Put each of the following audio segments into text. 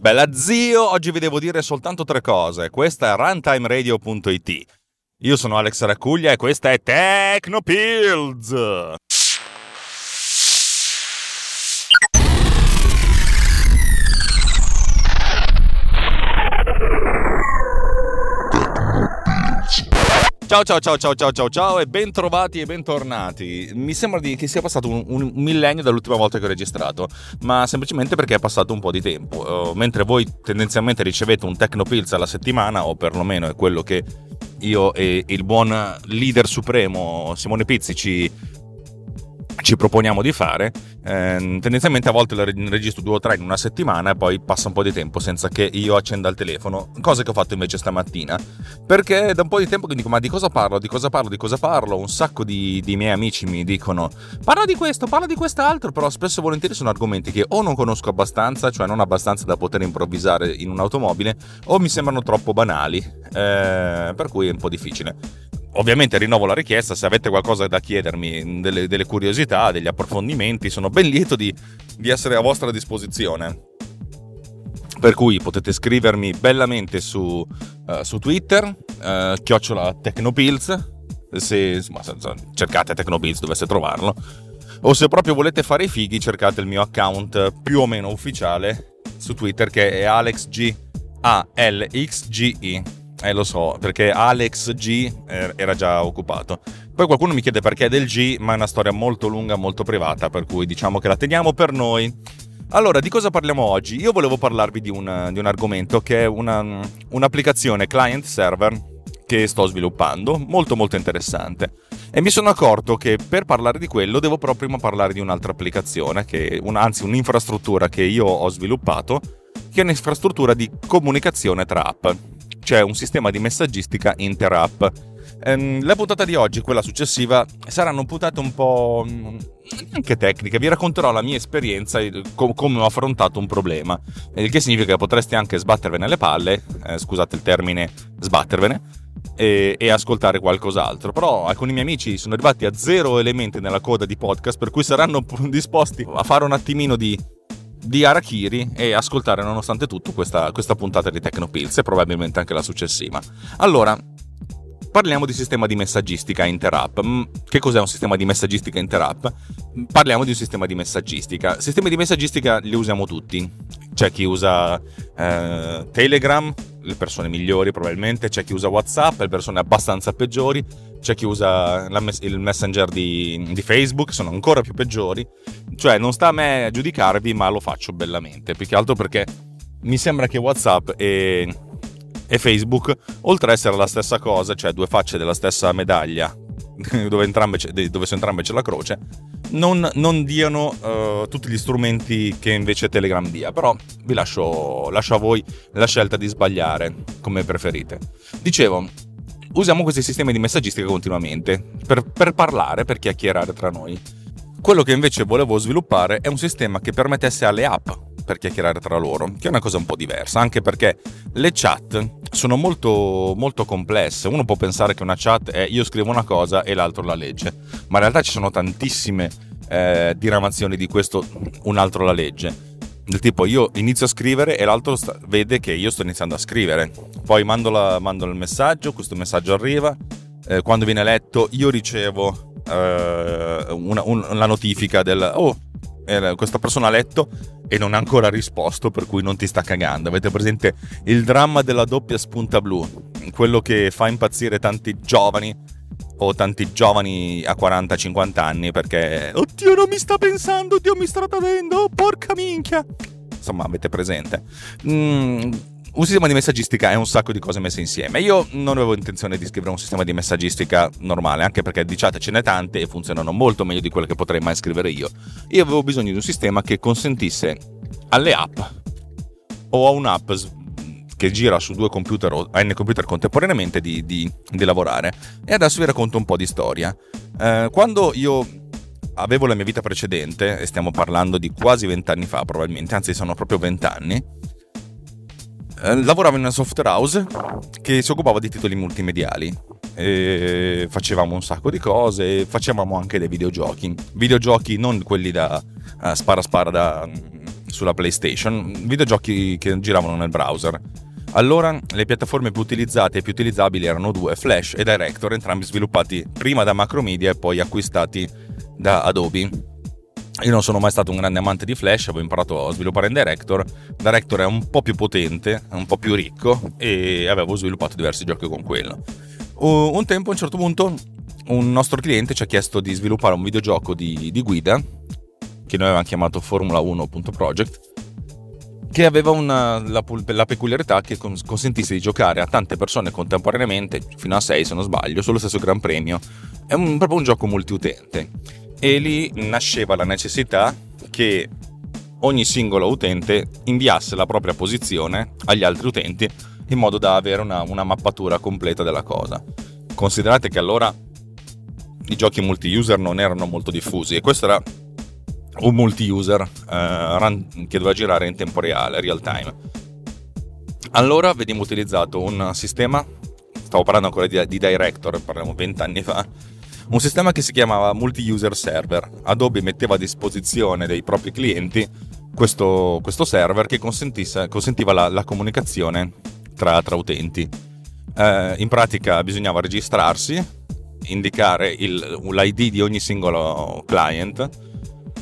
Bella zio, oggi vi devo dire soltanto tre cose. Questa è runtimeradio.it. Io sono Alex Raccuglia e questa è Tecnopills. Ciao ciao ciao ciao ciao ciao ciao e bentrovati e bentornati. Mi sembra che sia passato un, un, millennio dall'ultima volta che ho registrato, ma semplicemente perché è passato un po' di tempo. Uh, mentre voi tendenzialmente ricevete un Tecnopills alla settimana, o perlomeno è quello che io e il buon leader supremo Simone Pizzi ci ci proponiamo di fare. Eh, tendenzialmente a volte registro due o tre in una settimana e poi passa un po' di tempo senza che io accenda il telefono, cosa che ho fatto invece stamattina. Perché da un po' di tempo che dico: Ma di cosa parlo? Di cosa parlo? Di cosa parlo? Un sacco di, di miei amici mi dicono: Parla di questo, parla di quest'altro. Però spesso e volentieri sono argomenti che o non conosco abbastanza, cioè non abbastanza da poter improvvisare in un'automobile, o mi sembrano troppo banali. Eh, per cui è un po' difficile ovviamente rinnovo la richiesta, se avete qualcosa da chiedermi, delle, delle curiosità, degli approfondimenti, sono ben lieto di, di, essere a vostra disposizione. Per cui potete scrivermi bellamente su, uh, su Twitter, uh, chiocciola Tecnopills, se insomma, cercate Tecnopills dovesse trovarlo, o se proprio volete fare i fighi cercate il mio account più o meno ufficiale su Twitter che è AlexG, A-L-X-G-I eh lo so, perché Alex G eh, era già occupato. Poi qualcuno mi chiede perché è del G, ma è una storia molto lunga, molto privata, per cui diciamo che la teniamo per noi. Allora, di cosa parliamo oggi? Io volevo parlarvi di un, di un argomento che è una, un'applicazione client-server che sto sviluppando, molto molto interessante. E mi sono accorto che per parlare di quello devo però prima parlare di un'altra applicazione, che un, anzi un'infrastruttura che io ho sviluppato, che è un'infrastruttura di comunicazione tra app c'è un sistema di messaggistica inter-app. Ehm, la puntata di oggi e quella successiva saranno puntate un po' mm, anche tecniche. Vi racconterò la mia esperienza e come ho affrontato un problema. Il che significa che potreste anche sbattervene le palle, eh, scusate il termine sbattervene, e, e, ascoltare qualcos'altro. Però alcuni miei amici sono arrivati a zero elementi nella coda di podcast, per cui saranno disposti a fare un attimino di di Arakiri e ascoltare nonostante tutto questa, questa puntata di Tecnopills e probabilmente anche la successiva. Allora, parliamo di sistema di messaggistica inter-app. Mm, che cos'è un sistema di messaggistica inter-app? Parliamo di un sistema di messaggistica. Sistemi di messaggistica li usiamo tutti. C'è chi usa eh, Telegram, le persone migliori probabilmente, c'è chi usa WhatsApp, le persone abbastanza peggiori, c'è chi usa mes- il messenger di, di, Facebook, sono ancora più peggiori. Cioè, non sta a me giudicarvi, ma lo faccio bellamente. Più che altro perché mi sembra che WhatsApp e, e Facebook, oltre ad essere la stessa cosa, cioè due facce della stessa medaglia, dove, entrambe, dove su entrambe c'è la croce, non, non diano uh, tutti gli strumenti che invece Telegram dia. Però vi lascio, lascio a voi la scelta di sbagliare come preferite. Dicevo, usiamo questi sistemi di messaggistica continuamente per, per parlare, per chiacchierare tra noi. Quello che invece volevo sviluppare è un sistema che permettesse alle app per chiacchierare tra loro, che è una cosa un po' diversa, anche perché le chat sono molto, molto complesse. Uno può pensare che una chat è io scrivo una cosa e l'altro la legge, ma in realtà ci sono tantissime eh, diramazioni di questo, un altro la legge. Del tipo io inizio a scrivere e l'altro sta, vede che io sto iniziando a scrivere. Poi mando, la, mando il messaggio, questo messaggio arriva. Eh, quando viene letto io ricevo eh, una, un, la notifica del oh, eh, questa persona ha letto e non ha ancora risposto, per cui non ti sta cagando. Avete presente il dramma della doppia spunta blu? Quello che fa impazzire tanti giovani o tanti giovani a 40-50 anni perché oddio non mi sta pensando, oddio mi sta tradendo, porca minchia. Insomma, avete presente. Mm, un sistema di messaggistica è un sacco di cose messe insieme. Io non avevo intenzione di scrivere un sistema di messaggistica normale, anche perché diciate ce n'è tante e funzionano molto meglio di quelle che potrei mai scrivere io. Io avevo bisogno di un sistema che consentisse alle app o a un'app che gira su due computer o n computer contemporaneamente di, di, di lavorare. E adesso vi racconto un po' di storia. Eh, quando io avevo la mia vita precedente, e stiamo parlando di quasi vent'anni fa probabilmente, anzi sono proprio vent'anni, eh, lavoravo in una software house che si occupava di titoli multimediali. E facevamo un sacco di cose, facevamo anche dei videogiochi. Videogiochi non quelli da uh, spara spara da, sulla PlayStation, videogiochi che giravano nel browser. Allora le piattaforme più utilizzate e più utilizzabili erano due, Flash e Director, entrambi sviluppati prima da Macromedia e poi acquistati da Adobe. Io non sono mai stato un grande amante di Flash, avevo imparato a sviluppare in Director. Director è un po' più potente, un po' più ricco e avevo sviluppato diversi giochi con quello. Un tempo, a un certo punto, un nostro cliente ci ha chiesto di sviluppare un videogioco di, di guida, che noi avevamo chiamato Formula 1.project, che aveva una, la, la, peculiarità che consentisse di giocare a tante persone contemporaneamente, fino a 6 se non sbaglio, sullo stesso Gran Premio. È un, proprio un gioco multiutente. E lì nasceva la necessità che ogni singolo utente inviasse la propria posizione agli altri utenti in modo da avere una, una mappatura completa della cosa. Considerate che allora i giochi multi-user non erano molto diffusi e questo era un multi-user eh, che doveva girare in tempo reale, real time. Allora vediamo utilizzato un sistema, stavo parlando ancora di, di Director, parliamo vent'anni fa, un sistema che si chiamava multi-user server. Adobe metteva a disposizione dei propri clienti questo, questo server che consentiva la, la comunicazione tra, tra utenti. Eh, in pratica bisognava registrarsi, indicare il, l'ID di ogni singolo client,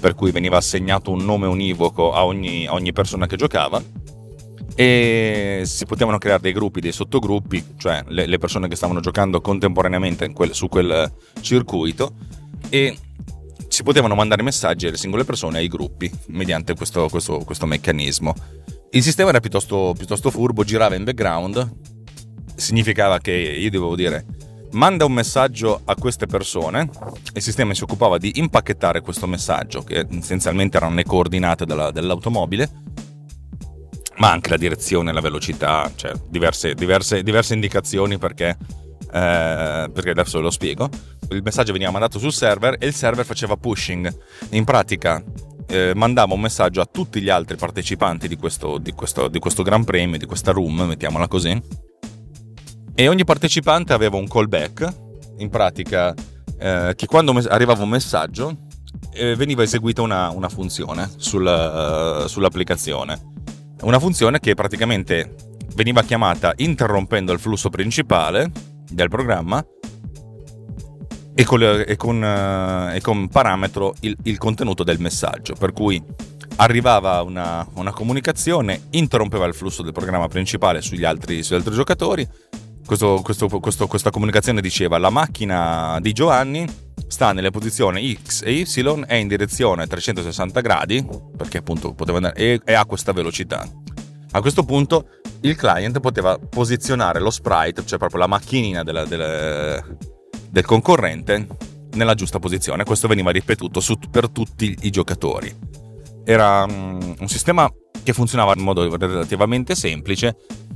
per cui veniva assegnato un nome univoco a ogni, a ogni persona che giocava e si potevano creare dei gruppi, dei sottogruppi, cioè le, le persone che stavano giocando contemporaneamente quel, su quel circuito e si potevano mandare messaggi alle singole persone ai gruppi mediante questo, questo, questo meccanismo. Il sistema era piuttosto, piuttosto furbo, girava in background, significava che io dovevo dire manda un messaggio a queste persone il sistema si occupava di impacchettare questo messaggio che essenzialmente erano le coordinate della, dell'automobile ma anche la direzione, la velocità, cioè diverse, diverse, diverse indicazioni perché, eh, perché adesso ve lo spiego. Il messaggio veniva mandato sul server e il server faceva pushing. In pratica eh, mandava un messaggio a tutti gli altri partecipanti di questo, di, questo, di questo Gran Premio, di questa room, mettiamola così. E ogni partecipante aveva un callback, in pratica eh, che quando arrivava un messaggio eh, veniva eseguita una, una funzione sul, uh, sull'applicazione una funzione che praticamente veniva chiamata interrompendo il flusso principale del programma e con, e con, eh, e con parametro il, il, contenuto del messaggio, per cui arrivava una, una, comunicazione, interrompeva il flusso del programma principale sugli altri, sugli altri giocatori, questo, questo, questo, questa comunicazione diceva la macchina di Giovanni sta nelle posizioni X e Y, è in direzione 360 gradi, perché appunto poteva andare, e, ha questa velocità. A questo punto il client poteva posizionare lo sprite, cioè proprio la macchinina della, della, del concorrente, nella giusta posizione. Questo veniva ripetuto su, per tutti i giocatori. Era um, un sistema che funzionava in modo relativamente semplice.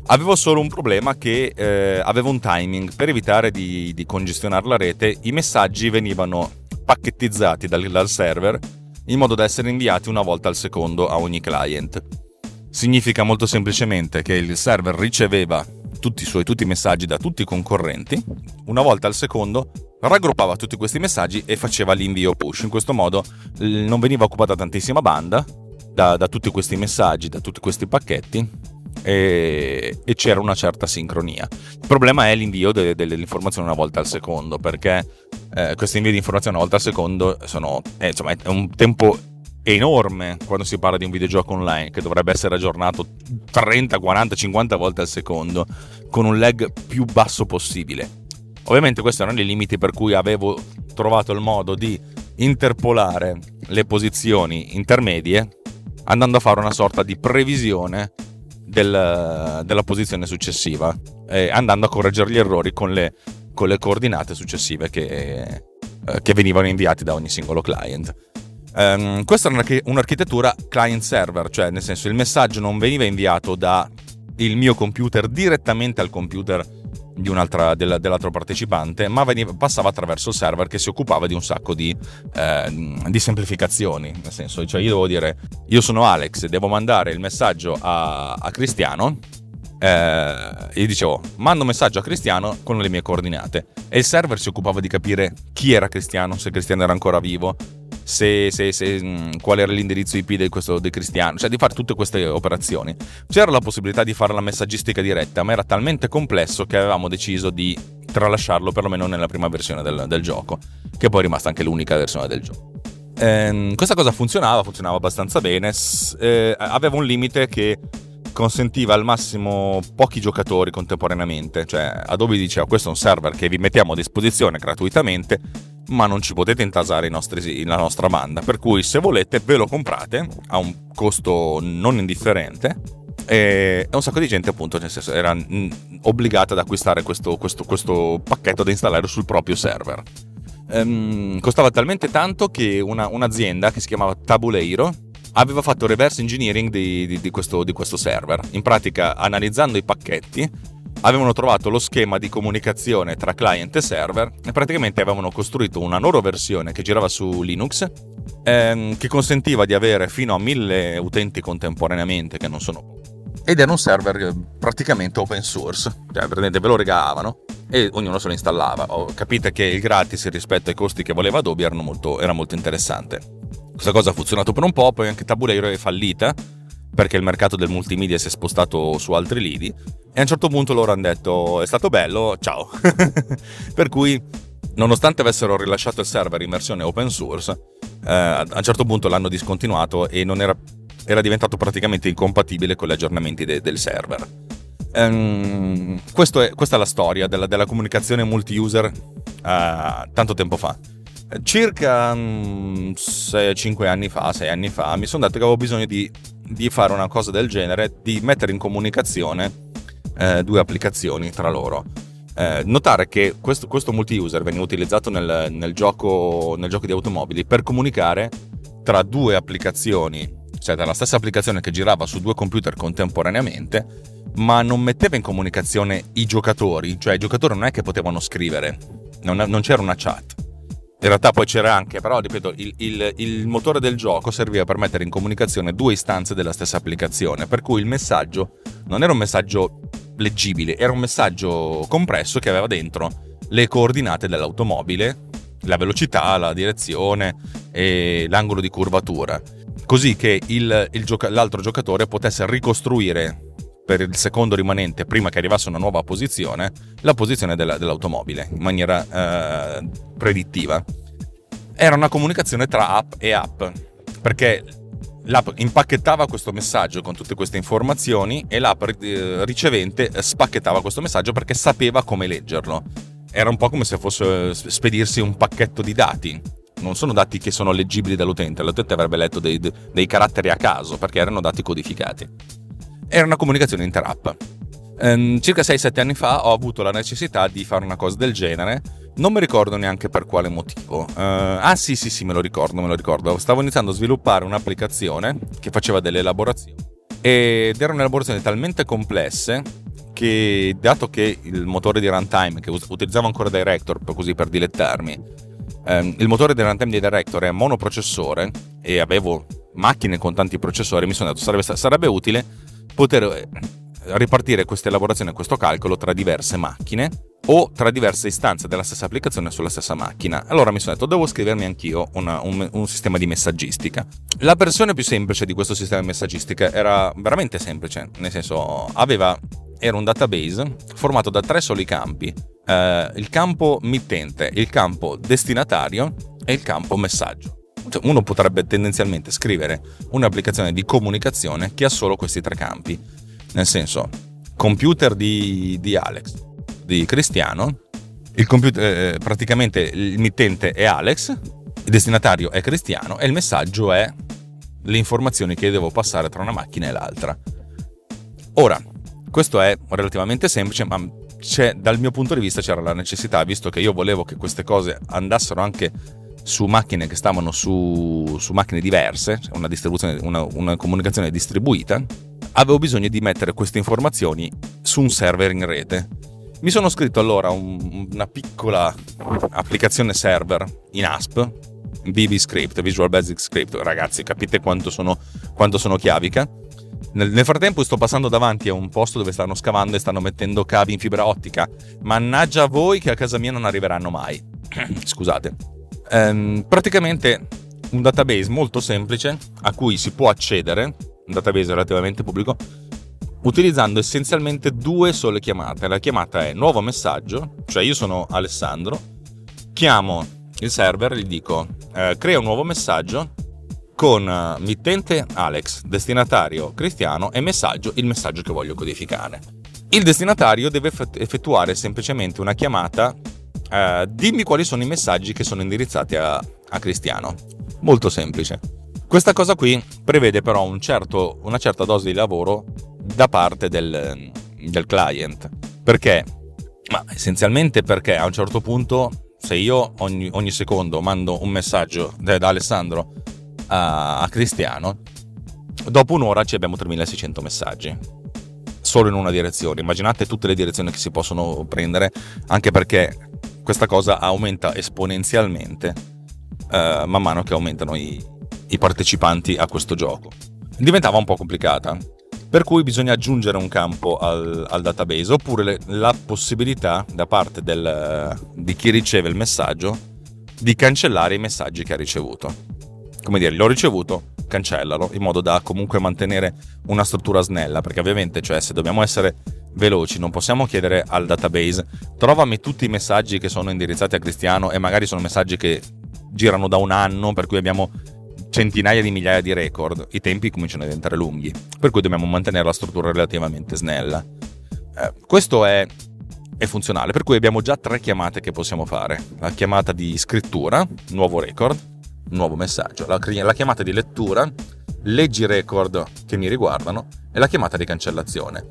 Avevo solo un problema che eh, aveva un timing. Per evitare di, di, congestionare la rete, i messaggi venivano pacchettizzati dal, dal server in modo da essere inviati una volta al secondo a ogni client. Significa molto semplicemente che il server riceveva tutti i suoi tutti i messaggi da tutti i concorrenti, una volta al secondo raggruppava tutti questi messaggi e faceva l'invio push. In questo modo non veniva occupata tantissima banda da, da tutti questi messaggi, da tutti questi pacchetti e, e, c'era una certa sincronia. Il problema è l'invio delle, delle informazioni una volta al secondo, perché eh, questo invio di informazioni una volta al secondo sono, eh, insomma, è un tempo enorme quando si parla di un videogioco online che dovrebbe essere aggiornato 30, 40, 50 volte al secondo con un lag più basso possibile. Ovviamente questi erano i limiti per cui avevo trovato il modo di interpolare le posizioni intermedie andando a fare una sorta di previsione del, della posizione successiva e andando a correggere gli errori con le, con le coordinate successive che, eh, che venivano inviate da ogni singolo client. Um, questa è un'architettura client-server, cioè nel senso il messaggio non veniva inviato dal mio computer direttamente al computer dell'altro partecipante, ma veniva, passava attraverso il server che si occupava di un sacco di, eh, di, semplificazioni. Nel senso, cioè io devo dire, io sono Alex, devo mandare il messaggio a, a Cristiano. Eh, io dicevo, mando un messaggio a Cristiano con le mie coordinate. E il server si occupava di capire chi era Cristiano, se Cristiano era ancora vivo, se, se, se, mm, qual era l'indirizzo IP di questo di Cristiano, cioè di fare tutte queste operazioni. C'era la possibilità di fare la messaggistica diretta, ma era talmente complesso che avevamo deciso di tralasciarlo perlomeno nella prima versione del, del gioco, che poi è rimasta anche l'unica versione del gioco. Ehm, questa cosa funzionava, funzionava abbastanza bene, eh, aveva un limite che consentiva al massimo pochi giocatori contemporaneamente, cioè Adobe diceva questo è un server che vi mettiamo a disposizione gratuitamente ma non ci potete intasare nostri, la nostra banda. Per cui, se volete, ve lo comprate a un costo non indifferente. E un sacco di gente, appunto, nel senso, era obbligata ad acquistare questo, questo, questo pacchetto da installare sul proprio server. Ehm, costava talmente tanto che una, un'azienda che si chiamava Tabuleiro aveva fatto reverse engineering di, di, di, questo, di questo server. In pratica, analizzando i pacchetti, avevano trovato lo schema di comunicazione tra client e server e praticamente avevano costruito una loro versione che girava su Linux ehm, che consentiva di avere fino a mille utenti contemporaneamente che non sono ed era un server praticamente open source. Cioè ve lo regalavano e ognuno se lo installava. Oh, capite che il gratis rispetto ai costi che voleva Adobe molto, era molto interessante. Questa cosa ha funzionato per un po' poi anche Tabuleiro è fallita perché il mercato del multimedia si è spostato su altri lidi e a un certo punto loro hanno detto è stato bello, ciao. per cui nonostante avessero rilasciato il server in versione open source, eh, a un certo punto l'hanno discontinuato e era, era diventato praticamente incompatibile con gli aggiornamenti de, del server. Um, è, questa è la storia della, della comunicazione multi-user uh, tanto tempo fa. Circa um, 5 anni fa, 6 anni fa, mi sono detto che avevo bisogno di di fare una cosa del genere, di mettere in comunicazione eh, due applicazioni tra loro. Eh, notare che questo, questo multi-user veniva utilizzato nel, nel, gioco, nel gioco di automobili per comunicare tra due applicazioni, cioè tra la stessa applicazione che girava su due computer contemporaneamente, ma non metteva in comunicazione i giocatori, cioè i giocatori non è che potevano scrivere, non, non c'era una chat in realtà poi c'era anche, però ripeto, il, il, il, motore del gioco serviva per mettere in comunicazione due istanze della stessa applicazione, per cui il messaggio non era un messaggio leggibile, era un messaggio compresso che aveva dentro le coordinate dell'automobile, la velocità, la direzione e l'angolo di curvatura, così che il, gioca- l'altro giocatore potesse ricostruire per il secondo rimanente, prima che arrivasse una nuova posizione, la posizione della, dell'automobile in maniera eh, predittiva. Era una comunicazione tra app e app, perché l'app impacchettava questo messaggio con tutte queste informazioni e l'app eh, ricevente spacchettava questo messaggio perché sapeva come leggerlo. Era un po' come se fosse eh, spedirsi un pacchetto di dati. Non sono dati che sono leggibili dall'utente, l'utente avrebbe letto dei, dei caratteri a caso perché erano dati codificati era una comunicazione interapp. Um, circa 6-7 anni fa ho avuto la necessità di fare una cosa del genere. Non mi ricordo neanche per quale motivo. Uh, ah, sì, sì, sì, me lo ricordo, me lo ricordo. Stavo iniziando a sviluppare un'applicazione che faceva delle elaborazioni. Ed erano elaborazioni talmente complesse che, dato che il motore di runtime, che utilizzavo ancora Director, così per dilettarmi, um, il motore di runtime di Director è monoprocessore e avevo macchine con tanti processori, mi sono detto sarebbe, sarebbe utile poter eh, ripartire questa elaborazione questo calcolo tra diverse macchine o tra diverse istanze della stessa applicazione sulla stessa macchina. Allora mi sono detto, devo scrivermi anch'io una, un, un, sistema di messaggistica. La versione più semplice di questo sistema di messaggistica era veramente semplice, nel senso aveva, era un database formato da tre soli campi, eh, il campo mittente, il campo destinatario e il campo messaggio. Cioè, uno potrebbe tendenzialmente scrivere un'applicazione di comunicazione che ha solo questi tre campi. Nel senso, computer di, di Alex, di Cristiano, il computer, eh, praticamente il mittente è Alex, il destinatario è Cristiano e il messaggio è le informazioni che devo passare tra una macchina e l'altra. Ora, questo è relativamente semplice, ma dal mio punto di vista c'era la necessità, visto che io volevo che queste cose andassero anche su macchine che stavano su, su macchine diverse, una, una, una comunicazione distribuita, avevo bisogno di mettere queste informazioni su un server in rete. Mi sono scritto allora un, una piccola applicazione server in ASP, VB Script, Visual Basic Script. Ragazzi, capite quanto sono, quanto sono chiavica? Nel, nel, frattempo sto passando davanti a un posto dove stanno scavando e stanno mettendo cavi in fibra ottica. Mannaggia voi che a casa mia non arriveranno mai. Scusate. Ehm, praticamente un database molto semplice a cui si può accedere, un database relativamente pubblico, utilizzando essenzialmente due sole chiamate. La chiamata è nuovo messaggio, cioè io sono Alessandro, chiamo il server, gli dico eh, crea un nuovo messaggio con uh, mittente Alex, destinatario Cristiano e messaggio il messaggio che voglio codificare. Il destinatario deve effettuare semplicemente una chiamata uh, dimmi quali sono i messaggi che sono indirizzati a, a Cristiano. Molto semplice. Questa cosa qui prevede però un certo, una certa dose di lavoro da parte del, del client. Perché? Ma essenzialmente perché a un certo punto se io ogni, ogni secondo mando un messaggio da, da Alessandro a, a Cristiano, dopo un'ora ci abbiamo 3600 messaggi solo in una direzione. Immaginate tutte le direzioni che si possono prendere, anche perché questa cosa aumenta esponenzialmente uh, man mano che aumentano i, i, partecipanti a questo gioco. Diventava un po' complicata, per cui bisogna aggiungere un campo al, al database oppure le, la possibilità da parte del, di chi riceve il messaggio di cancellare i messaggi che ha ricevuto come dire, l'ho ricevuto, cancellalo, in modo da comunque mantenere una struttura snella, perché ovviamente, cioè, se dobbiamo essere veloci, non possiamo chiedere al database trovami tutti i messaggi che sono indirizzati a Cristiano e magari sono messaggi che girano da un anno, per cui abbiamo centinaia di migliaia di record, i tempi cominciano a diventare lunghi, per cui dobbiamo mantenere la struttura relativamente snella. Eh, questo è, è funzionale, per cui abbiamo già tre chiamate che possiamo fare. La chiamata di scrittura, nuovo record, nuovo messaggio, la, la chiamata di lettura, leggi record che mi riguardano e la chiamata di cancellazione.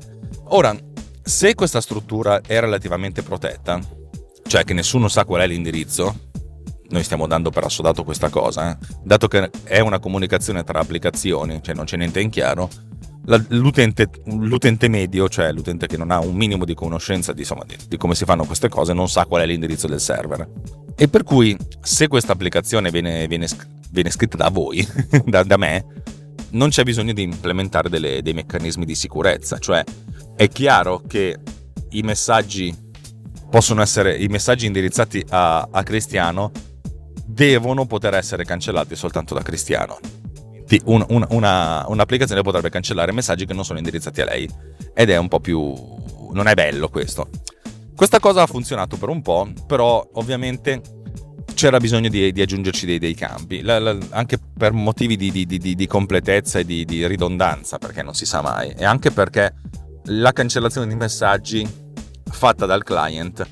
Ora, se questa struttura è relativamente protetta, cioè che nessuno sa qual è l'indirizzo, noi stiamo dando per assodato questa cosa, eh? dato che è una comunicazione tra applicazioni, cioè non c'è niente in chiaro, l'utente, l'utente, medio, cioè l'utente che non ha un minimo di conoscenza di, insomma, di, di, come si fanno queste cose, non sa qual è l'indirizzo del server. E per cui se questa applicazione viene, viene, viene scritta da voi, da, da, me, non c'è bisogno di implementare delle, dei meccanismi di sicurezza. Cioè è chiaro che i messaggi possono essere, i messaggi indirizzati a, a Cristiano devono poter essere cancellati soltanto da Cristiano un, un, una, un'applicazione potrebbe cancellare messaggi che non sono indirizzati a lei. Ed è un po' più... non è bello questo. Questa cosa ha funzionato per un po', però ovviamente c'era bisogno di, di aggiungerci dei, dei campi, la, la, anche per motivi di, di, di completezza e di, ridondanza, perché non si sa mai, e anche perché la cancellazione di messaggi fatta dal client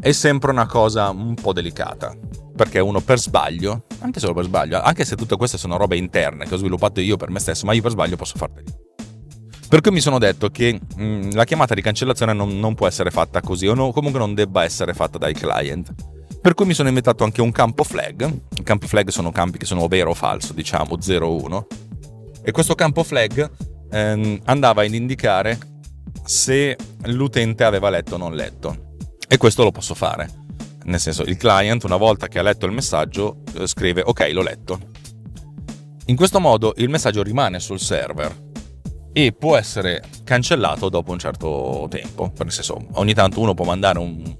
è sempre una cosa un po' delicata perché uno per sbaglio, anche solo per sbaglio, anche se tutte queste sono robe interne che ho sviluppato io per me stesso, ma io per sbaglio posso farteli. Per cui mi sono detto che mh, mm, la chiamata di cancellazione non, non, può essere fatta così, o no, comunque non debba essere fatta dai client. Per cui mi sono inventato anche un campo flag. I campi flag sono campi che sono vero o falso, diciamo 0-1. E questo campo flag ehm, andava ad indicare se l'utente aveva letto o non letto. E questo lo posso fare nel senso, il client, una volta che ha letto il messaggio, eh, scrive ok, l'ho letto. In questo modo il messaggio rimane sul server e può essere cancellato dopo un certo tempo. Nel senso, ogni tanto uno può mandare un,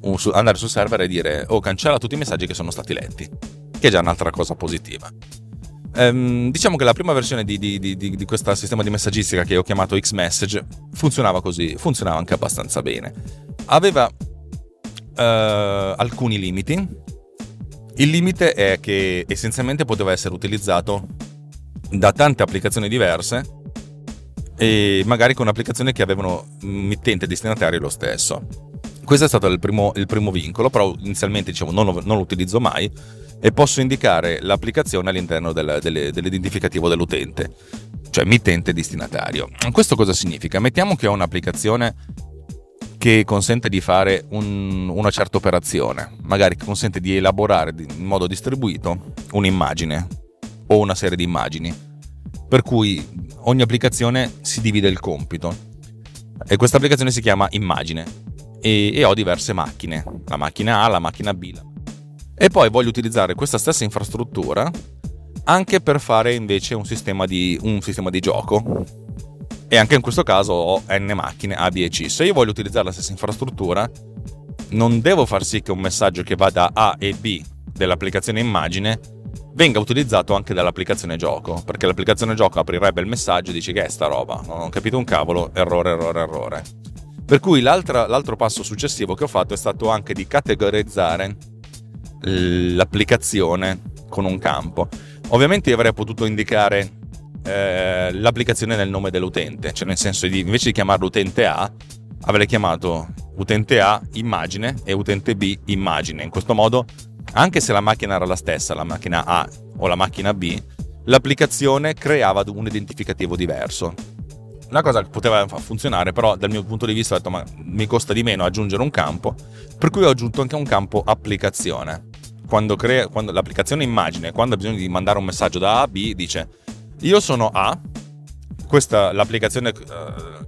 un, andare sul server e dire oh, cancella tutti i messaggi che sono stati letti, che è già un'altra cosa positiva. Ehm, diciamo che la prima versione di, di, di, di, questo sistema di messaggistica che ho chiamato Xmessage funzionava così, funzionava anche abbastanza bene. Aveva alcuni limiti. Il limite è che essenzialmente poteva essere utilizzato da tante applicazioni diverse e magari con applicazioni che avevano mittente e destinatario lo stesso. Questo è stato il primo, il primo vincolo, però inizialmente diciamo, non, lo, non, lo, utilizzo mai e posso indicare l'applicazione all'interno del, delle, dell'identificativo dell'utente, cioè mittente e destinatario. Questo cosa significa? Mettiamo che ho un'applicazione che consente di fare un, una certa operazione, magari consente di elaborare in modo distribuito un'immagine o una serie di immagini, per cui ogni applicazione si divide il compito. E questa applicazione si chiama immagine. E, e ho diverse macchine, la macchina A, la macchina B. E poi voglio utilizzare questa stessa infrastruttura anche per fare invece un sistema di, un sistema di gioco e anche in questo caso ho n macchine A, B e C. Se io voglio utilizzare la stessa infrastruttura, non devo far sì che un messaggio che va da A e B dell'applicazione immagine venga utilizzato anche dall'applicazione gioco, perché l'applicazione gioco aprirebbe il messaggio e dice che è sta roba, non ho capito un cavolo, errore, errore, errore. Per cui l'altro passo successivo che ho fatto è stato anche di categorizzare l'applicazione con un campo. Ovviamente io avrei potuto indicare eh, l'applicazione nel nome dell'utente, cioè nel senso di invece di chiamarlo utente A, avrei chiamato utente A immagine e utente B immagine. In questo modo, anche se la macchina era la stessa, la macchina A o la macchina B, l'applicazione creava un identificativo diverso. Una cosa che poteva funzionare, però dal mio punto di vista ho detto ma mi costa di meno aggiungere un campo, per cui ho aggiunto anche un campo applicazione. Quando, crea, quando l'applicazione immagine, quando ha bisogno di mandare un messaggio da A a B, dice io sono A, questa l'applicazione uh,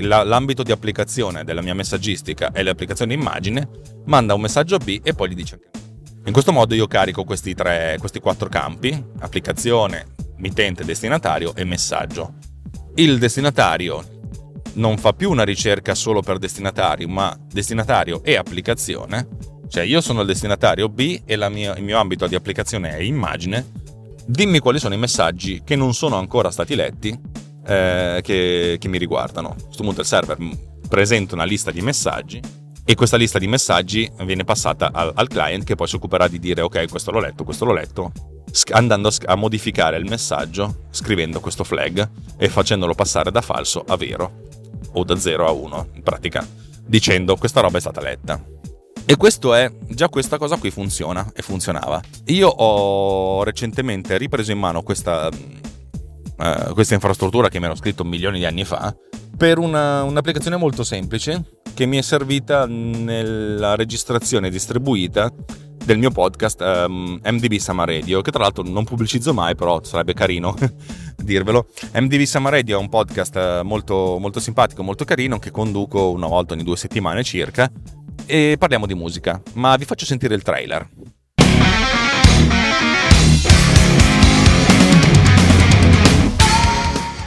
l'ambito di applicazione della mia messaggistica è l'applicazione immagine, manda un messaggio a B e poi gli dice anche in questo modo io carico questi, tre, questi quattro campi, applicazione, mittente, destinatario e messaggio. Il destinatario non fa più una ricerca solo per destinatario, ma destinatario e applicazione. Cioè io sono il destinatario B e mia, il mio ambito di applicazione è immagine dimmi quali sono i messaggi che non sono ancora stati letti eh, che, che, mi riguardano. A questo punto il server presenta una lista di messaggi e questa lista di messaggi viene passata al, al client che poi si occuperà di dire ok questo l'ho letto, questo l'ho letto, andando a modificare il messaggio scrivendo questo flag e facendolo passare da falso a vero o da 0 a 1 in pratica dicendo questa roba è stata letta. E questo è, già questa cosa qui funziona e funzionava. Io ho recentemente ripreso in mano questa, uh, questa infrastruttura che mi ero scritto milioni di anni fa per una, un'applicazione molto semplice che mi è servita nella registrazione distribuita del mio podcast um, ehm, MDB Summer Radio, che tra l'altro non pubblicizzo mai, però sarebbe carino dirvelo. MDB Summer Radio è un podcast molto, molto simpatico, molto carino, che conduco una volta ogni due settimane circa e parliamo di musica, ma vi faccio sentire il trailer.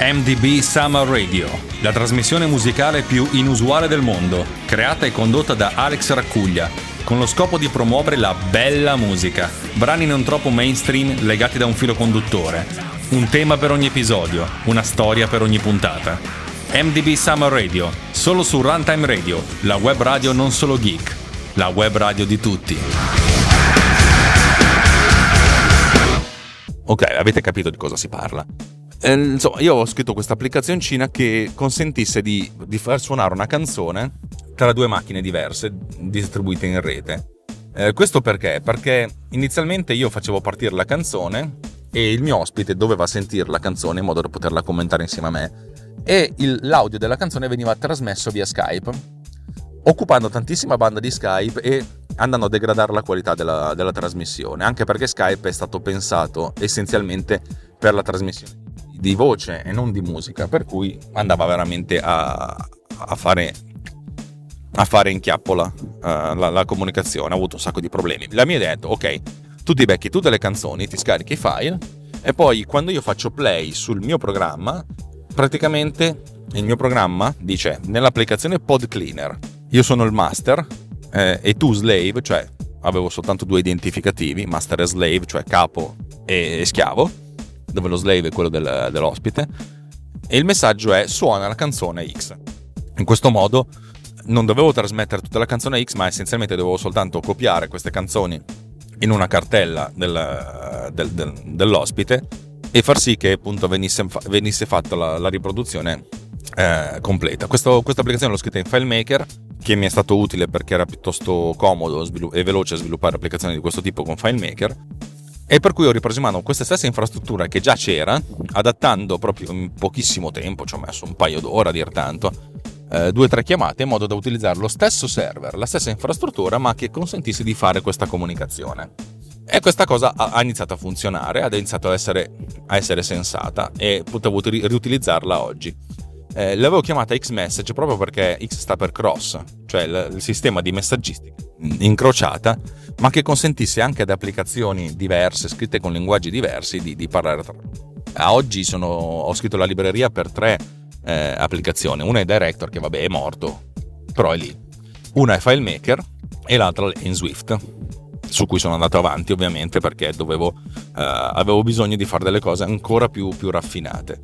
MDB Summer Radio, la trasmissione musicale più inusuale del mondo, creata e condotta da Alex Raccuglia, con lo scopo di promuovere la bella musica, brani non troppo mainstream legati da un filo conduttore, un tema per ogni episodio, una storia per ogni puntata. MDB Summer Radio, solo su Runtime Radio, la web radio non solo geek, la web radio di tutti. Ok, avete capito di cosa si parla. Eh, insomma, io ho scritto questa applicazioncina che consentisse di, di far suonare una canzone tra due macchine diverse distribuite in rete. Eh, questo perché? Perché inizialmente io facevo partire la canzone e il mio ospite doveva sentire la canzone in modo da poterla commentare insieme a me e il, l'audio della canzone veniva trasmesso via Skype, occupando tantissima banda di Skype e andando a degradare la qualità della, della trasmissione, anche perché Skype è stato pensato essenzialmente per la trasmissione di voce e non di musica, per cui andava veramente a, a fare a fare in chiappola uh, la, la, comunicazione, ha avuto un sacco di problemi. La mia idea è ok, tu ti becchi tutte le canzoni, ti scarichi i file e poi quando io faccio play sul mio programma praticamente il mio programma dice nell'applicazione Pod Cleaner io sono il master eh, e tu slave, cioè avevo soltanto due identificativi, master e slave, cioè capo e, schiavo, dove lo slave è quello del, dell'ospite, e il messaggio è suona la canzone X. In questo modo non dovevo trasmettere tutta la canzone X, ma essenzialmente dovevo soltanto copiare queste canzoni in una cartella del, del, del, dell'ospite e far sì che appunto venisse, venisse fatta la, la riproduzione eh, completa. Questo, questa applicazione l'ho scritta in FileMaker che mi è stato utile perché era piuttosto comodo e veloce sviluppare applicazioni di questo tipo con FileMaker e per cui ho ripreso in mano questa stessa infrastruttura che già c'era, adattando proprio in pochissimo tempo, ci ho messo un paio d'ore a dir tanto, eh, due o tre chiamate in modo da utilizzare lo stesso server, la stessa infrastruttura, ma che consentisse di fare questa comunicazione. E questa cosa ha iniziato a funzionare, ha iniziato a essere, a essere sensata e potevo riutilizzarla oggi. Eh, l'avevo chiamata X-Message proprio perché X sta per cross, cioè il, il sistema di messaggistica incrociata, ma che consentisse anche ad applicazioni diverse, scritte con linguaggi diversi, di, di parlare tra loro. A oggi sono, ho scritto la libreria per tre eh, applicazioni. Una è Director, che vabbè è morto, però è lì. Una è FileMaker e l'altra è in Swift, su cui sono andato avanti ovviamente perché dovevo, eh, avevo bisogno di fare delle cose ancora più, più raffinate.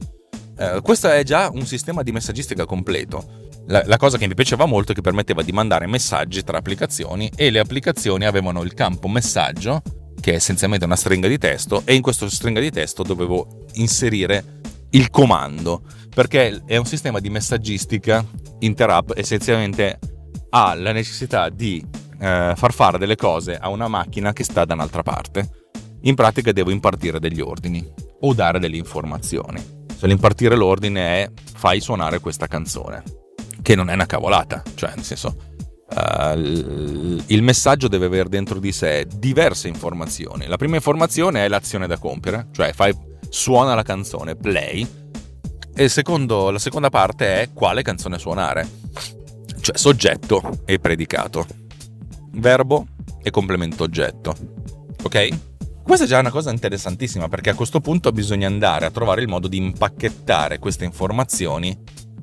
Eh, questo è già un sistema di messaggistica completo. La, la, cosa che mi piaceva molto è che permetteva di mandare messaggi tra applicazioni e le applicazioni avevano il campo messaggio, che è essenzialmente una stringa di testo, e in questa stringa di testo dovevo inserire il comando, perché è un sistema di messaggistica interapp essenzialmente ha la necessità di eh, far fare delle cose a una macchina che sta da un'altra parte. In pratica devo impartire degli ordini o dare delle informazioni. Se l'impartire l'ordine è fai suonare questa canzone, che non è una cavolata, cioè nel senso uh, il messaggio deve avere dentro di sé diverse informazioni. La prima informazione è l'azione da compiere, cioè fai, suona la canzone, play, e secondo, la seconda parte è quale canzone suonare, cioè soggetto e predicato, verbo e complemento oggetto. Ok? Questa è già una cosa interessantissima perché a questo punto bisogna andare a trovare il modo di impacchettare queste informazioni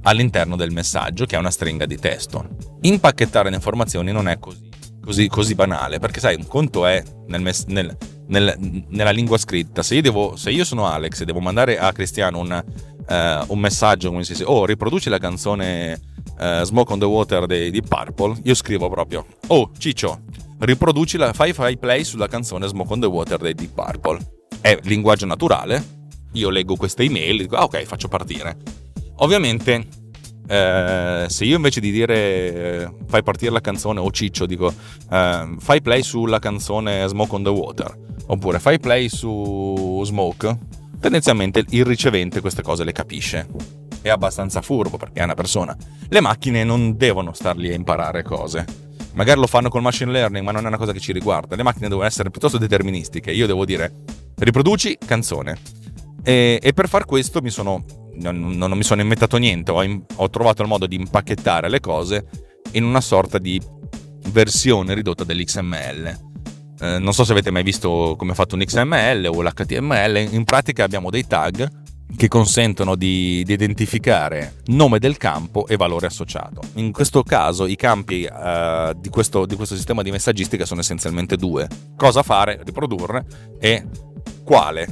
all'interno del messaggio che è una stringa di testo. Impacchettare le informazioni non è così, così, così banale perché sai, un conto è nel nel, nel, nella lingua scritta. Se io, devo, se io, sono Alex e devo mandare a Cristiano un, uh, un messaggio come si dice, oh riproduci la canzone uh, Smoke on the Water di, di Purple, io scrivo proprio, oh Ciccio, riproducila, fai, fai play sulla canzone Smoke on the Water dei Deep Purple. È linguaggio naturale, io leggo queste email e dico, ah ok, faccio partire. Ovviamente, eh, se io invece di dire eh, fai partire la canzone o ciccio, dico eh, fai play sulla canzone Smoke on the Water, oppure fai play su Smoke, tendenzialmente il ricevente queste cose le capisce. È abbastanza furbo perché è una persona. Le macchine non devono star lì a imparare cose Magari lo fanno col machine learning, ma non è una cosa che ci riguarda. Le macchine devono essere piuttosto deterministiche. Io devo dire, riproduci canzone. E, e per far questo mi sono, non, non, mi sono inventato niente, ho, ho trovato il modo di impacchettare le cose in una sorta di versione ridotta dell'XML. Eh, non so se avete mai visto come è fatto un XML o l'HTML, in pratica abbiamo dei tag che consentono di, di, identificare nome del campo e valore associato. In questo caso i campi uh, di, questo, di questo sistema di messaggistica sono essenzialmente due. Cosa fare, riprodurre e quale,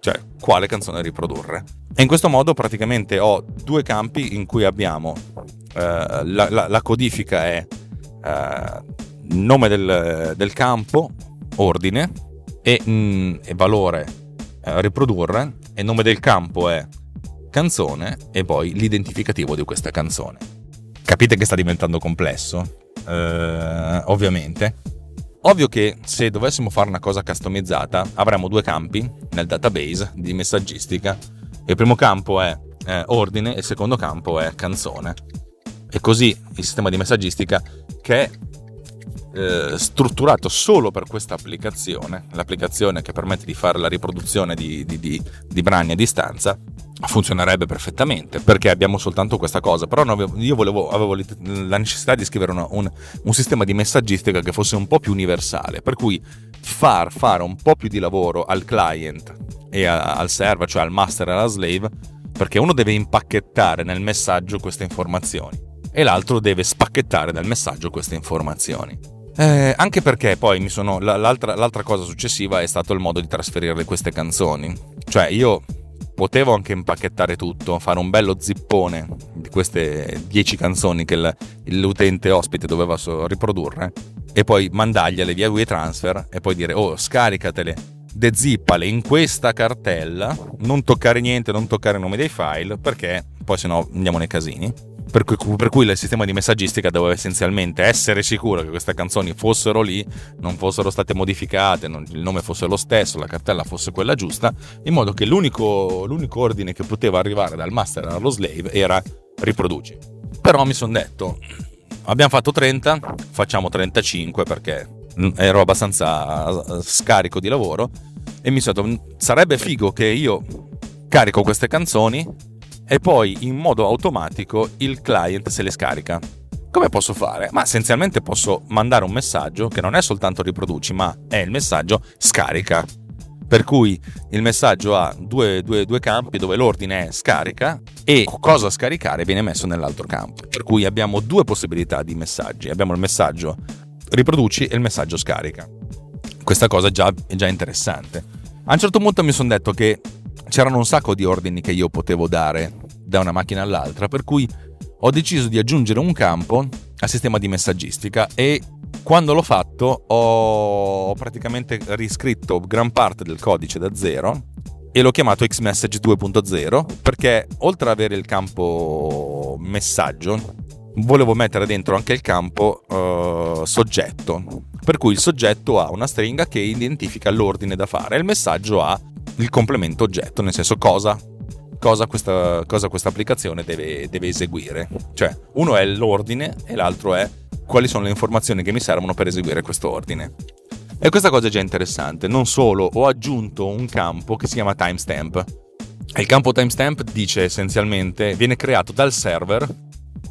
cioè quale canzone riprodurre. E in questo modo praticamente ho due campi in cui abbiamo uh, la, la, la, codifica è uh, nome del, del, campo, ordine e, mm, e valore uh, riprodurre e nome del campo è canzone e poi l'identificativo di questa canzone. Capite che sta diventando complesso? Uh, ovviamente. Ovvio che se dovessimo fare una cosa customizzata avremmo due campi nel database di messaggistica. Il primo campo è eh, ordine e il secondo campo è canzone. E così il sistema di messaggistica che è eh, strutturato solo per questa applicazione, l'applicazione che permette di fare la riproduzione di, di, di, di brani a distanza, funzionerebbe perfettamente perché abbiamo soltanto questa cosa. Però io volevo, avevo la necessità di scrivere una, un, un sistema di messaggistica che fosse un po' più universale, per cui far fare un po' più di lavoro al client e a, al server, cioè al master e alla slave, perché uno deve impacchettare nel messaggio queste informazioni e l'altro deve spacchettare dal messaggio queste informazioni. Eh, anche perché poi mi sono, l'altra, l'altra cosa successiva è stato il modo di trasferire queste canzoni. Cioè io potevo anche impacchettare tutto, fare un bello zippone di queste 10 canzoni che l'utente ospite doveva riprodurre e poi mandargliele via WeTransfer e poi dire oh scaricatele, dezippale in questa cartella, non toccare niente, non toccare i nomi dei file perché poi sennò andiamo nei casini per cui, per cui, il sistema di messaggistica doveva essenzialmente essere sicuro che queste canzoni fossero lì, non fossero state modificate, non, il nome fosse lo stesso, la cartella fosse quella giusta, in modo che l'unico, l'unico ordine che poteva arrivare dal master allo slave era riproduci. Però mi sono detto, abbiamo fatto 30, facciamo 35 perché ero abbastanza scarico di lavoro e mi sono detto, sarebbe figo che io carico queste canzoni e poi in modo automatico il client se le scarica. Come posso fare? Ma essenzialmente posso mandare un messaggio che non è soltanto riproduci, ma è il messaggio scarica. Per cui il messaggio ha due, due, due, campi dove l'ordine è scarica e cosa scaricare viene messo nell'altro campo. Per cui abbiamo due possibilità di messaggi. Abbiamo il messaggio riproduci e il messaggio scarica. Questa cosa già, è già interessante. A un certo punto mi sono detto che c'erano un sacco di ordini che io potevo dare da una macchina all'altra, per cui ho deciso di aggiungere un campo al sistema di messaggistica e quando l'ho fatto ho praticamente riscritto gran parte del codice da zero e l'ho chiamato Xmessage 2.0 perché oltre ad avere il campo messaggio volevo mettere dentro anche il campo uh, soggetto per cui il soggetto ha una stringa che identifica l'ordine da fare e il messaggio ha il complemento oggetto nel senso cosa cosa questa, cosa questa applicazione deve, deve eseguire. Cioè, uno è l'ordine e l'altro è quali sono le informazioni che mi servono per eseguire questo ordine. E questa cosa è già interessante. Non solo, ho aggiunto un campo che si chiama timestamp. Il campo timestamp dice essenzialmente, viene creato dal server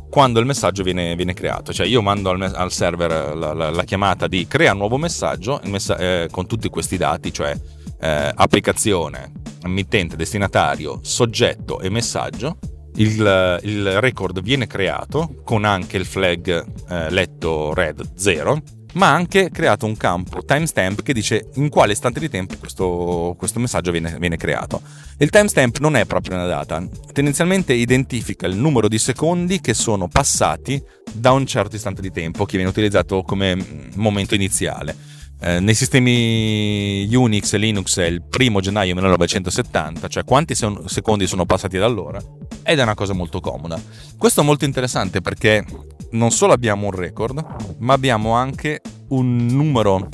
quando il messaggio viene, viene creato. Cioè io mando al, al server la, la, la, chiamata di crea un nuovo messaggio messa- eh, con tutti questi dati, cioè eh, applicazione, mittente, destinatario, soggetto e messaggio, il, il, record viene creato con anche il flag eh, letto red 0 ma anche creato un campo timestamp che dice in quale istante di tempo questo, questo messaggio viene, viene, creato. Il timestamp non è proprio una data, tendenzialmente identifica il numero di secondi che sono passati da un certo istante di tempo che viene utilizzato come momento iniziale. Eh, nei sistemi Unix e Linux è il primo gennaio 1970, cioè quanti secondi sono passati da allora, ed è una cosa molto comoda. Questo è molto interessante perché non solo abbiamo un record, ma abbiamo anche un numero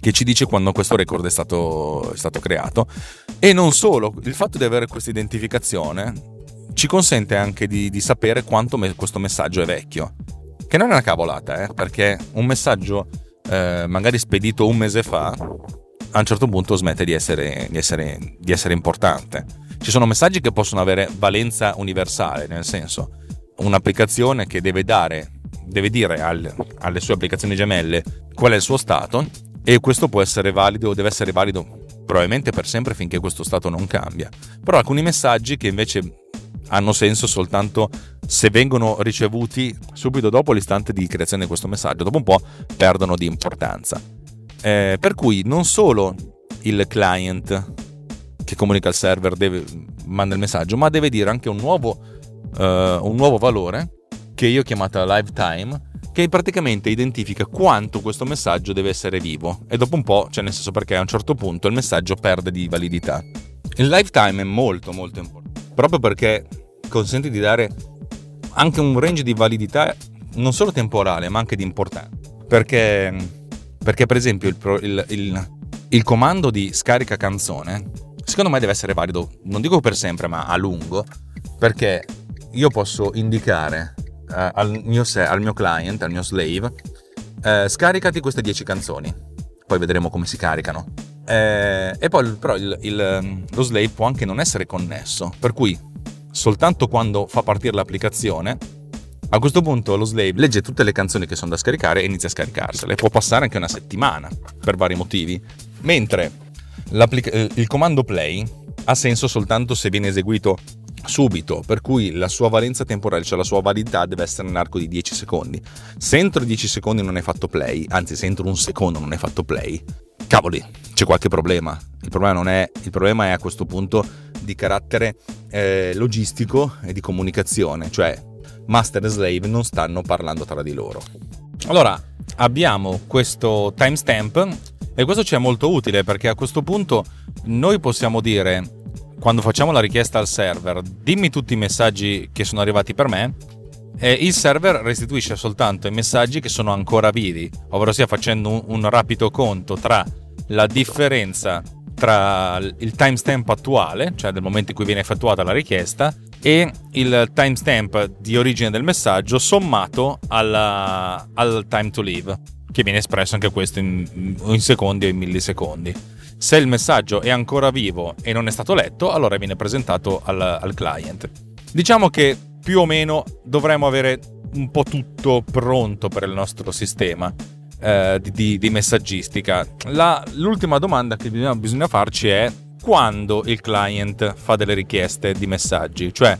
che ci dice quando questo record è stato, è stato creato. E non solo, il fatto di avere questa identificazione ci consente anche di, di sapere quanto me, questo messaggio è vecchio. Che non è una cavolata, eh, perché un messaggio eh, magari spedito un mese fa, a un certo punto smette di essere, di, essere, di essere importante. Ci sono messaggi che possono avere valenza universale, nel senso un'applicazione che deve dare, deve dire al, alle sue applicazioni gemelle qual è il suo stato e questo può essere valido deve essere valido probabilmente per sempre finché questo stato non cambia. Però alcuni messaggi che invece hanno senso soltanto se vengono ricevuti subito dopo l'istante di creazione di questo messaggio, dopo un po' perdono di importanza. Eh, per cui non solo il client che comunica al server deve, manda il messaggio, ma deve dire anche un nuovo, uh, un nuovo valore che io ho chiamato lifetime che praticamente identifica quanto questo messaggio deve essere vivo e dopo un po', cioè nel senso perché a un certo punto il messaggio perde di validità. Il lifetime è molto molto importante, proprio perché consente di dare anche un range di validità non solo temporale ma anche di importanza. Perché, perché per esempio il, il, il, il comando di scarica canzone secondo me deve essere valido, non dico per sempre ma a lungo, perché io posso indicare uh, al, mio, al, mio, client, al mio slave, uh, scaricati queste 10 canzoni, poi vedremo come si caricano. Uh, e poi però il, il, lo slave può anche non essere connesso, per cui soltanto quando fa partire l'applicazione, a questo punto lo slave legge tutte le canzoni che sono da scaricare e inizia a scaricarsele. Può passare anche una settimana per vari motivi. Mentre eh, il comando play ha senso soltanto se viene eseguito subito, per cui la sua valenza temporale, cioè la sua validità deve essere nell'arco di 10 secondi. Se entro 10 secondi non hai fatto play, anzi se entro un secondo non hai fatto play, cavoli, c'è qualche problema. Il problema, non è, il problema è a questo punto di carattere eh, logistico e di comunicazione, cioè master e slave non stanno parlando tra di loro. Allora, abbiamo questo timestamp e questo ci è molto utile perché a questo punto noi possiamo dire quando facciamo la richiesta al server, dimmi tutti i messaggi che sono arrivati per me, e il server restituisce soltanto i messaggi che sono ancora vivi, ovvero sia facendo un, un rapido conto tra la differenza tra il timestamp attuale, cioè del momento in cui viene effettuata la richiesta, e il timestamp di origine del messaggio sommato alla, al time to leave, che viene espresso anche questo in, in secondi o in millisecondi. Se il messaggio è ancora vivo e non è stato letto, allora viene presentato al, al client. Diciamo che più o meno dovremmo avere un po' tutto pronto per il nostro sistema eh, di, di, messaggistica. La, l'ultima domanda che bisogna, bisogna farci è quando il client fa delle richieste di messaggi, cioè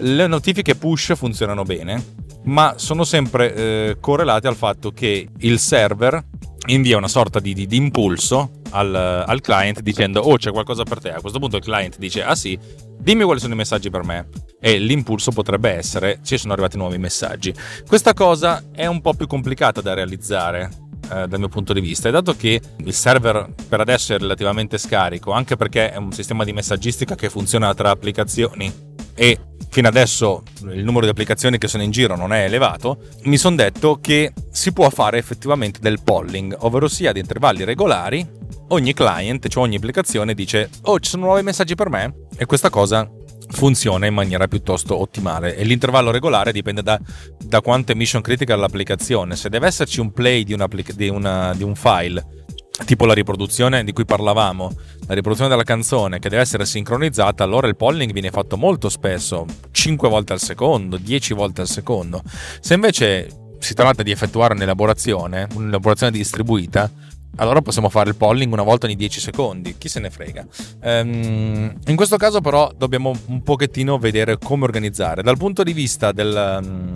le notifiche push funzionano bene, ma sono sempre eh, correlate al fatto che il server invia una sorta di, di, di impulso al, al, client dicendo oh c'è qualcosa per te. A questo punto il client dice ah sì, dimmi quali sono i messaggi per me. E l'impulso potrebbe essere ci sono arrivati nuovi messaggi. Questa cosa è un po' più complicata da realizzare eh, dal mio punto di vista. E dato che il server per adesso è relativamente scarico, anche perché è un sistema di messaggistica che funziona tra applicazioni e fino adesso il numero di applicazioni che sono in giro non è elevato, mi sono detto che si può fare effettivamente del polling, ovvero sia ad intervalli regolari, ogni client, cioè ogni applicazione dice "Oh, ci sono nuovi messaggi per me?" e questa cosa funziona in maniera piuttosto ottimale e l'intervallo regolare dipende da, da quanto è mission critical l'applicazione. Se deve esserci un play di, di, una, di un file tipo la riproduzione di cui parlavamo, la riproduzione della canzone che deve essere sincronizzata, allora il polling viene fatto molto spesso, 5 volte al secondo, 10 volte al secondo. Se invece si tratta di effettuare un'elaborazione, un'elaborazione distribuita, allora possiamo fare il polling una volta ogni 10 secondi, chi se ne frega. Um, in questo caso però dobbiamo un pochettino vedere come organizzare. Dal punto di vista del,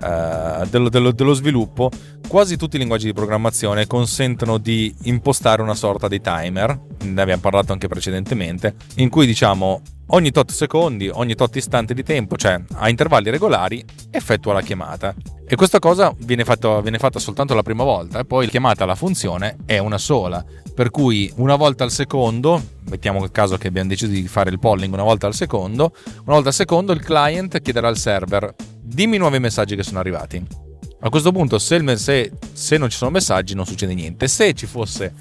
uh, dello, dello, dello, sviluppo, quasi tutti i linguaggi di programmazione consentono di impostare una sorta di timer, ne abbiamo parlato anche precedentemente, in cui diciamo ogni tot secondi, ogni tot istante di tempo, cioè a intervalli regolari, effettua la chiamata. E questa cosa viene, fatto, viene fatta soltanto la prima volta e poi chiamata alla funzione è una sola. Per cui una volta al secondo, mettiamo il caso che abbiamo deciso di fare il polling una volta al secondo, una volta al secondo il client chiederà al server dimmi i nuovi messaggi che sono arrivati. A questo punto se, se, se non ci sono messaggi non succede niente. Se ci fosse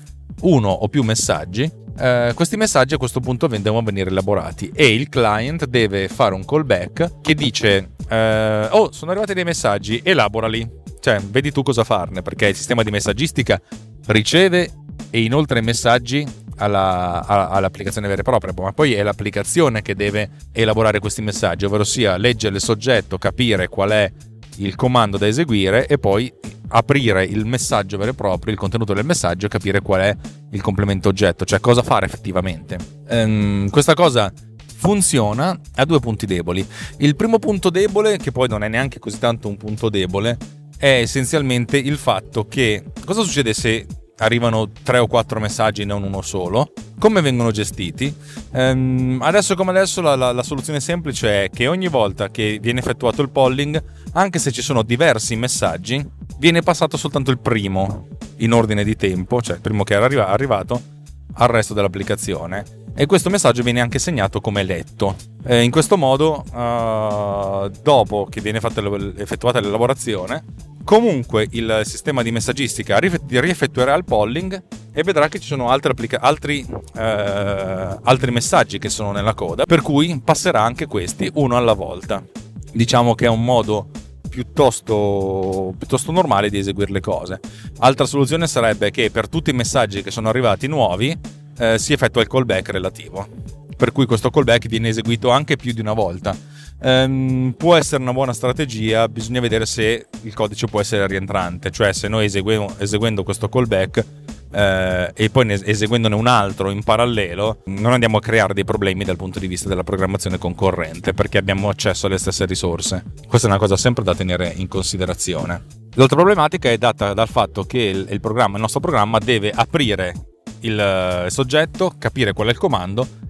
uno o più messaggi, eh, questi messaggi a questo punto devono venire elaborati e il client deve fare un callback che dice eh, oh sono arrivati dei messaggi, elaborali. Cioè, vedi tu cosa farne, perché il sistema di messaggistica riceve e inoltre messaggi alla, alla, all'applicazione vera e propria, ma poi è l'applicazione che deve elaborare questi messaggi, ovvero sia leggere il soggetto, capire qual è il comando da eseguire e poi aprire il messaggio vero e proprio, il contenuto del messaggio e capire qual è il complemento oggetto, cioè cosa fare effettivamente. Ehm, questa cosa funziona a due punti deboli. Il primo punto debole, che poi non è neanche così tanto un punto debole, è essenzialmente il fatto che cosa succede se arrivano tre o quattro messaggi, non uno solo. Come vengono gestiti? Ehm, adesso come adesso la, la, la, soluzione semplice è che ogni volta che viene effettuato il polling, anche se ci sono diversi messaggi, viene passato soltanto il primo in ordine di tempo, cioè il primo che era arrivato, al resto dell'applicazione. E questo messaggio viene anche segnato come letto. Eh, in questo modo, uh, dopo che viene fatta, effettuata l'elaborazione, Comunque il sistema di messaggistica rieffettuerà il polling e vedrà che ci sono applica- altri, eh, altri messaggi che sono nella coda, per cui passerà anche questi uno alla volta. Diciamo che è un modo piuttosto, piuttosto, normale di eseguire le cose. Altra soluzione sarebbe che per tutti i messaggi che sono arrivati nuovi eh, si effettua il callback relativo, per cui questo callback viene eseguito anche più di una volta Um, può essere una buona strategia, bisogna vedere se il codice può essere rientrante, cioè se noi eseguendo questo callback eh, e poi eseguendone un altro in parallelo, non andiamo a creare dei problemi dal punto di vista della programmazione concorrente perché abbiamo accesso alle stesse risorse. Questa è una cosa sempre da tenere in considerazione. L'altra problematica è data dal fatto che il, il, programma, il nostro programma deve aprire il soggetto, capire qual è il comando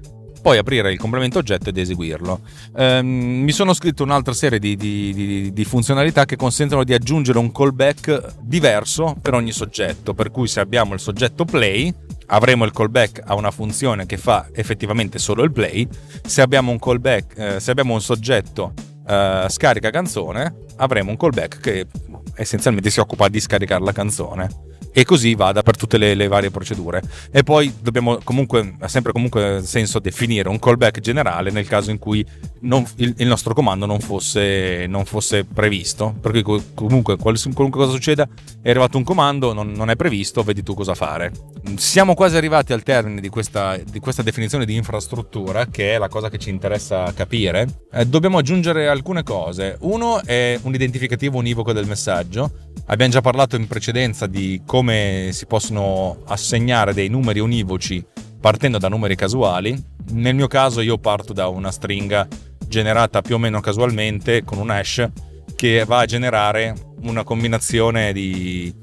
poi aprire il complemento oggetto ed eseguirlo. Um, mi sono scritto un'altra serie di, di, di, di, funzionalità che consentono di aggiungere un callback diverso per ogni soggetto, per cui se abbiamo il soggetto play avremo il callback a una funzione che fa effettivamente solo il play, se abbiamo un callback, eh, se abbiamo un soggetto eh, scarica canzone, avremo un callback che essenzialmente si occupa di scaricare la canzone e così vada per tutte le, le, varie procedure. E poi dobbiamo comunque, ha sempre comunque senso definire un callback generale nel caso in cui non, il, il, nostro comando non fosse, non fosse, previsto. Perché comunque qualunque cosa succeda, è arrivato un comando, non, non, è previsto, vedi tu cosa fare. Siamo quasi arrivati al termine di questa, di questa definizione di infrastruttura, che è la cosa che ci interessa capire. Eh, dobbiamo aggiungere alcune cose. Uno è un identificativo univoco del messaggio. Abbiamo già parlato in precedenza di come come si possono assegnare dei numeri univoci partendo da numeri casuali. Nel mio caso io parto da una stringa generata più o meno casualmente con un hash che va a generare una combinazione di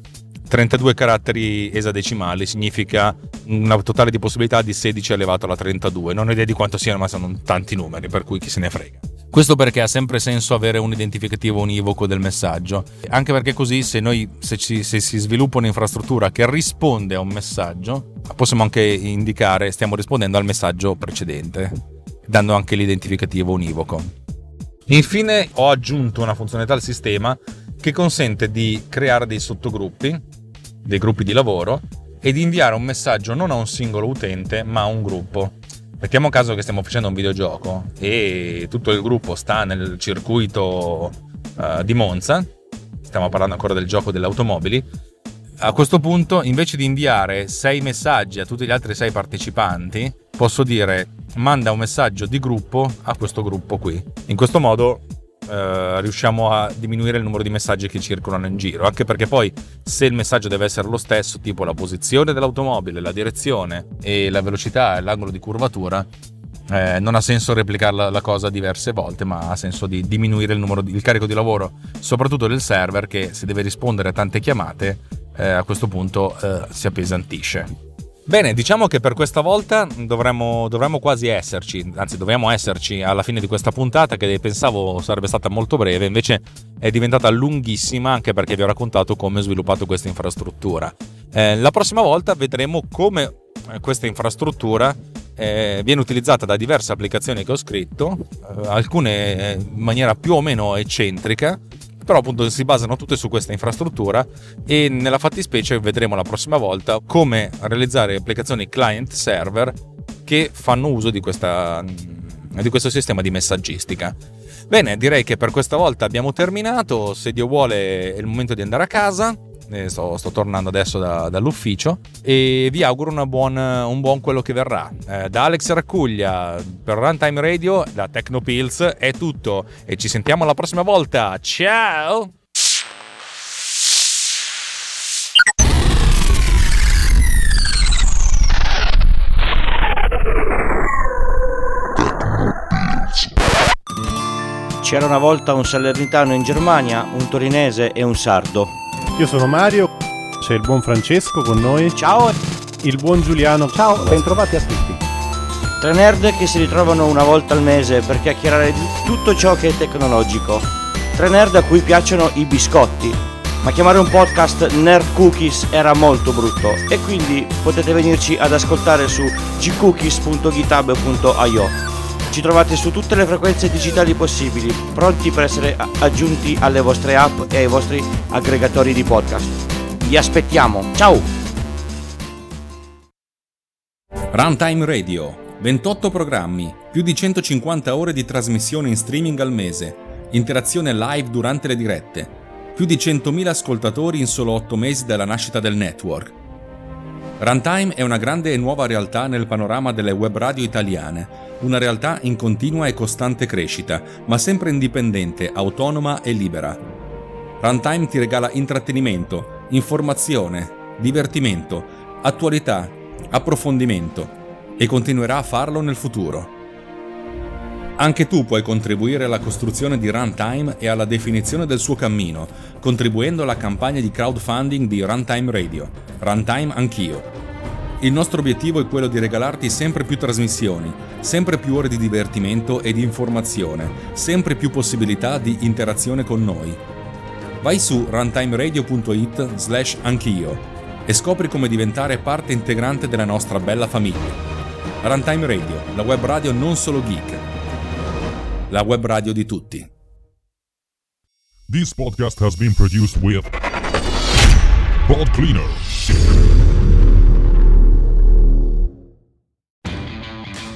32 caratteri esadecimali, significa una totale di possibilità di 16 elevato alla 32. Non ho idea di quanto siano, ma sono tanti numeri, per cui chi se ne frega. Questo perché ha sempre senso avere un identificativo univoco del messaggio, anche perché così se, noi, se, ci, se si sviluppa un'infrastruttura che risponde a un messaggio, possiamo anche indicare stiamo rispondendo al messaggio precedente, dando anche l'identificativo univoco. Infine ho aggiunto una funzionalità al sistema che consente di creare dei sottogruppi, dei gruppi di lavoro, e di inviare un messaggio non a un singolo utente ma a un gruppo. Mettiamo caso che stiamo facendo un videogioco e tutto il gruppo sta nel circuito uh, di Monza, stiamo parlando ancora del gioco delle automobili. A questo punto, invece di inviare sei messaggi a tutti gli altri sei partecipanti, posso dire manda un messaggio di gruppo a questo gruppo qui. In questo modo eh, riusciamo a diminuire il numero di messaggi che circolano in giro. Anche perché poi, se il messaggio deve essere lo stesso, tipo la posizione dell'automobile, la direzione e la velocità e l'angolo di curvatura, eh, non ha senso replicare la, la, cosa diverse volte, ma ha senso di diminuire il, numero di, il carico di lavoro, soprattutto del server che se deve rispondere a tante chiamate, eh, a questo punto eh, si appesantisce. Bene, diciamo che per questa volta dovremmo, dovremmo, quasi esserci, anzi dobbiamo esserci alla fine di questa puntata che pensavo sarebbe stata molto breve, invece è diventata lunghissima anche perché vi ho raccontato come ho sviluppato questa infrastruttura. Eh, la prossima volta vedremo come eh, questa infrastruttura eh, viene utilizzata da diverse applicazioni che ho scritto, eh, alcune in maniera più o meno eccentrica, però appunto si basano tutte su questa infrastruttura e nella fattispecie vedremo la prossima volta come realizzare applicazioni client server che fanno uso di, questa, di questo sistema di messaggistica. Bene, direi che per questa volta abbiamo terminato, se Dio vuole è il momento di andare a casa sto, sto, tornando adesso da, dall'ufficio e vi auguro buon, un buon quello che verrà. Eh, da Alex Raccuglia per Runtime Radio, da Tecnopills è tutto e ci sentiamo la prossima volta. Ciao! C'era una volta un salernitano in Germania, un torinese e un sardo. Io sono Mario, c'è il buon Francesco con noi. Ciao. Il buon Giuliano. Ciao, bentrovati a tutti. Tre nerd che si ritrovano una volta al mese per chiacchierare di tutto ciò che è tecnologico. Tre nerd a cui piacciono i biscotti. Ma chiamare un podcast Nerd Cookies era molto brutto e quindi potete venirci ad ascoltare su gcookies.github.io ci trovate su tutte le frequenze digitali possibili, pronti per essere aggiunti alle vostre app e ai vostri aggregatori di podcast. Vi aspettiamo, ciao! Runtime Radio, 28 programmi, più di 150 ore di trasmissione in streaming al mese, interazione live durante le dirette, più di 100.000 ascoltatori in solo 8 mesi dalla nascita del network. Runtime è una grande e nuova realtà nel panorama delle web radio italiane una realtà in continua e costante crescita, ma sempre indipendente, autonoma e libera. Runtime ti regala intrattenimento, informazione, divertimento, attualità, approfondimento e continuerà a farlo nel futuro. Anche tu puoi contribuire alla costruzione di Runtime e alla definizione del suo cammino, contribuendo alla campagna di crowdfunding di Runtime Radio. Runtime Anch'io il nostro obiettivo è quello di regalarti sempre più trasmissioni, sempre più ore di divertimento e di informazione, sempre più possibilità di interazione con noi. Vai su runtimeradio.it slash anch'io e scopri come diventare parte integrante della nostra bella famiglia. Runtime Radio, la web radio non solo geek, la web radio di tutti. This podcast has been produced with Pod Cleaner.